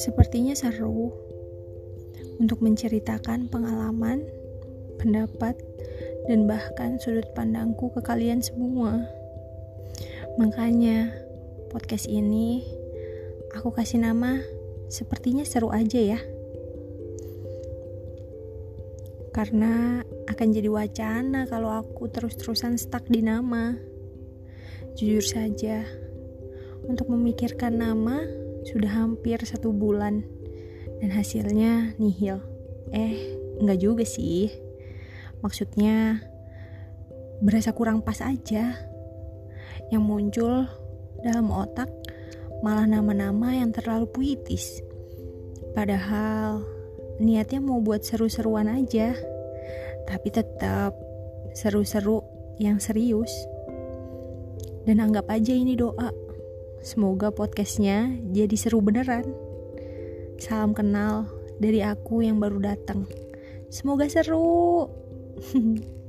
Sepertinya seru untuk menceritakan pengalaman, pendapat, dan bahkan sudut pandangku ke kalian semua. Makanya, podcast ini aku kasih nama sepertinya seru aja ya. Karena akan jadi wacana kalau aku terus-terusan stuck di nama. Jujur saja, untuk memikirkan nama sudah hampir satu bulan dan hasilnya nihil. Eh, enggak juga sih. Maksudnya berasa kurang pas aja. Yang muncul dalam otak malah nama-nama yang terlalu puitis. Padahal niatnya mau buat seru-seruan aja. Tapi tetap seru-seru yang serius. Dan anggap aja ini doa Semoga podcastnya jadi seru beneran. Salam kenal dari aku yang baru datang. Semoga seru.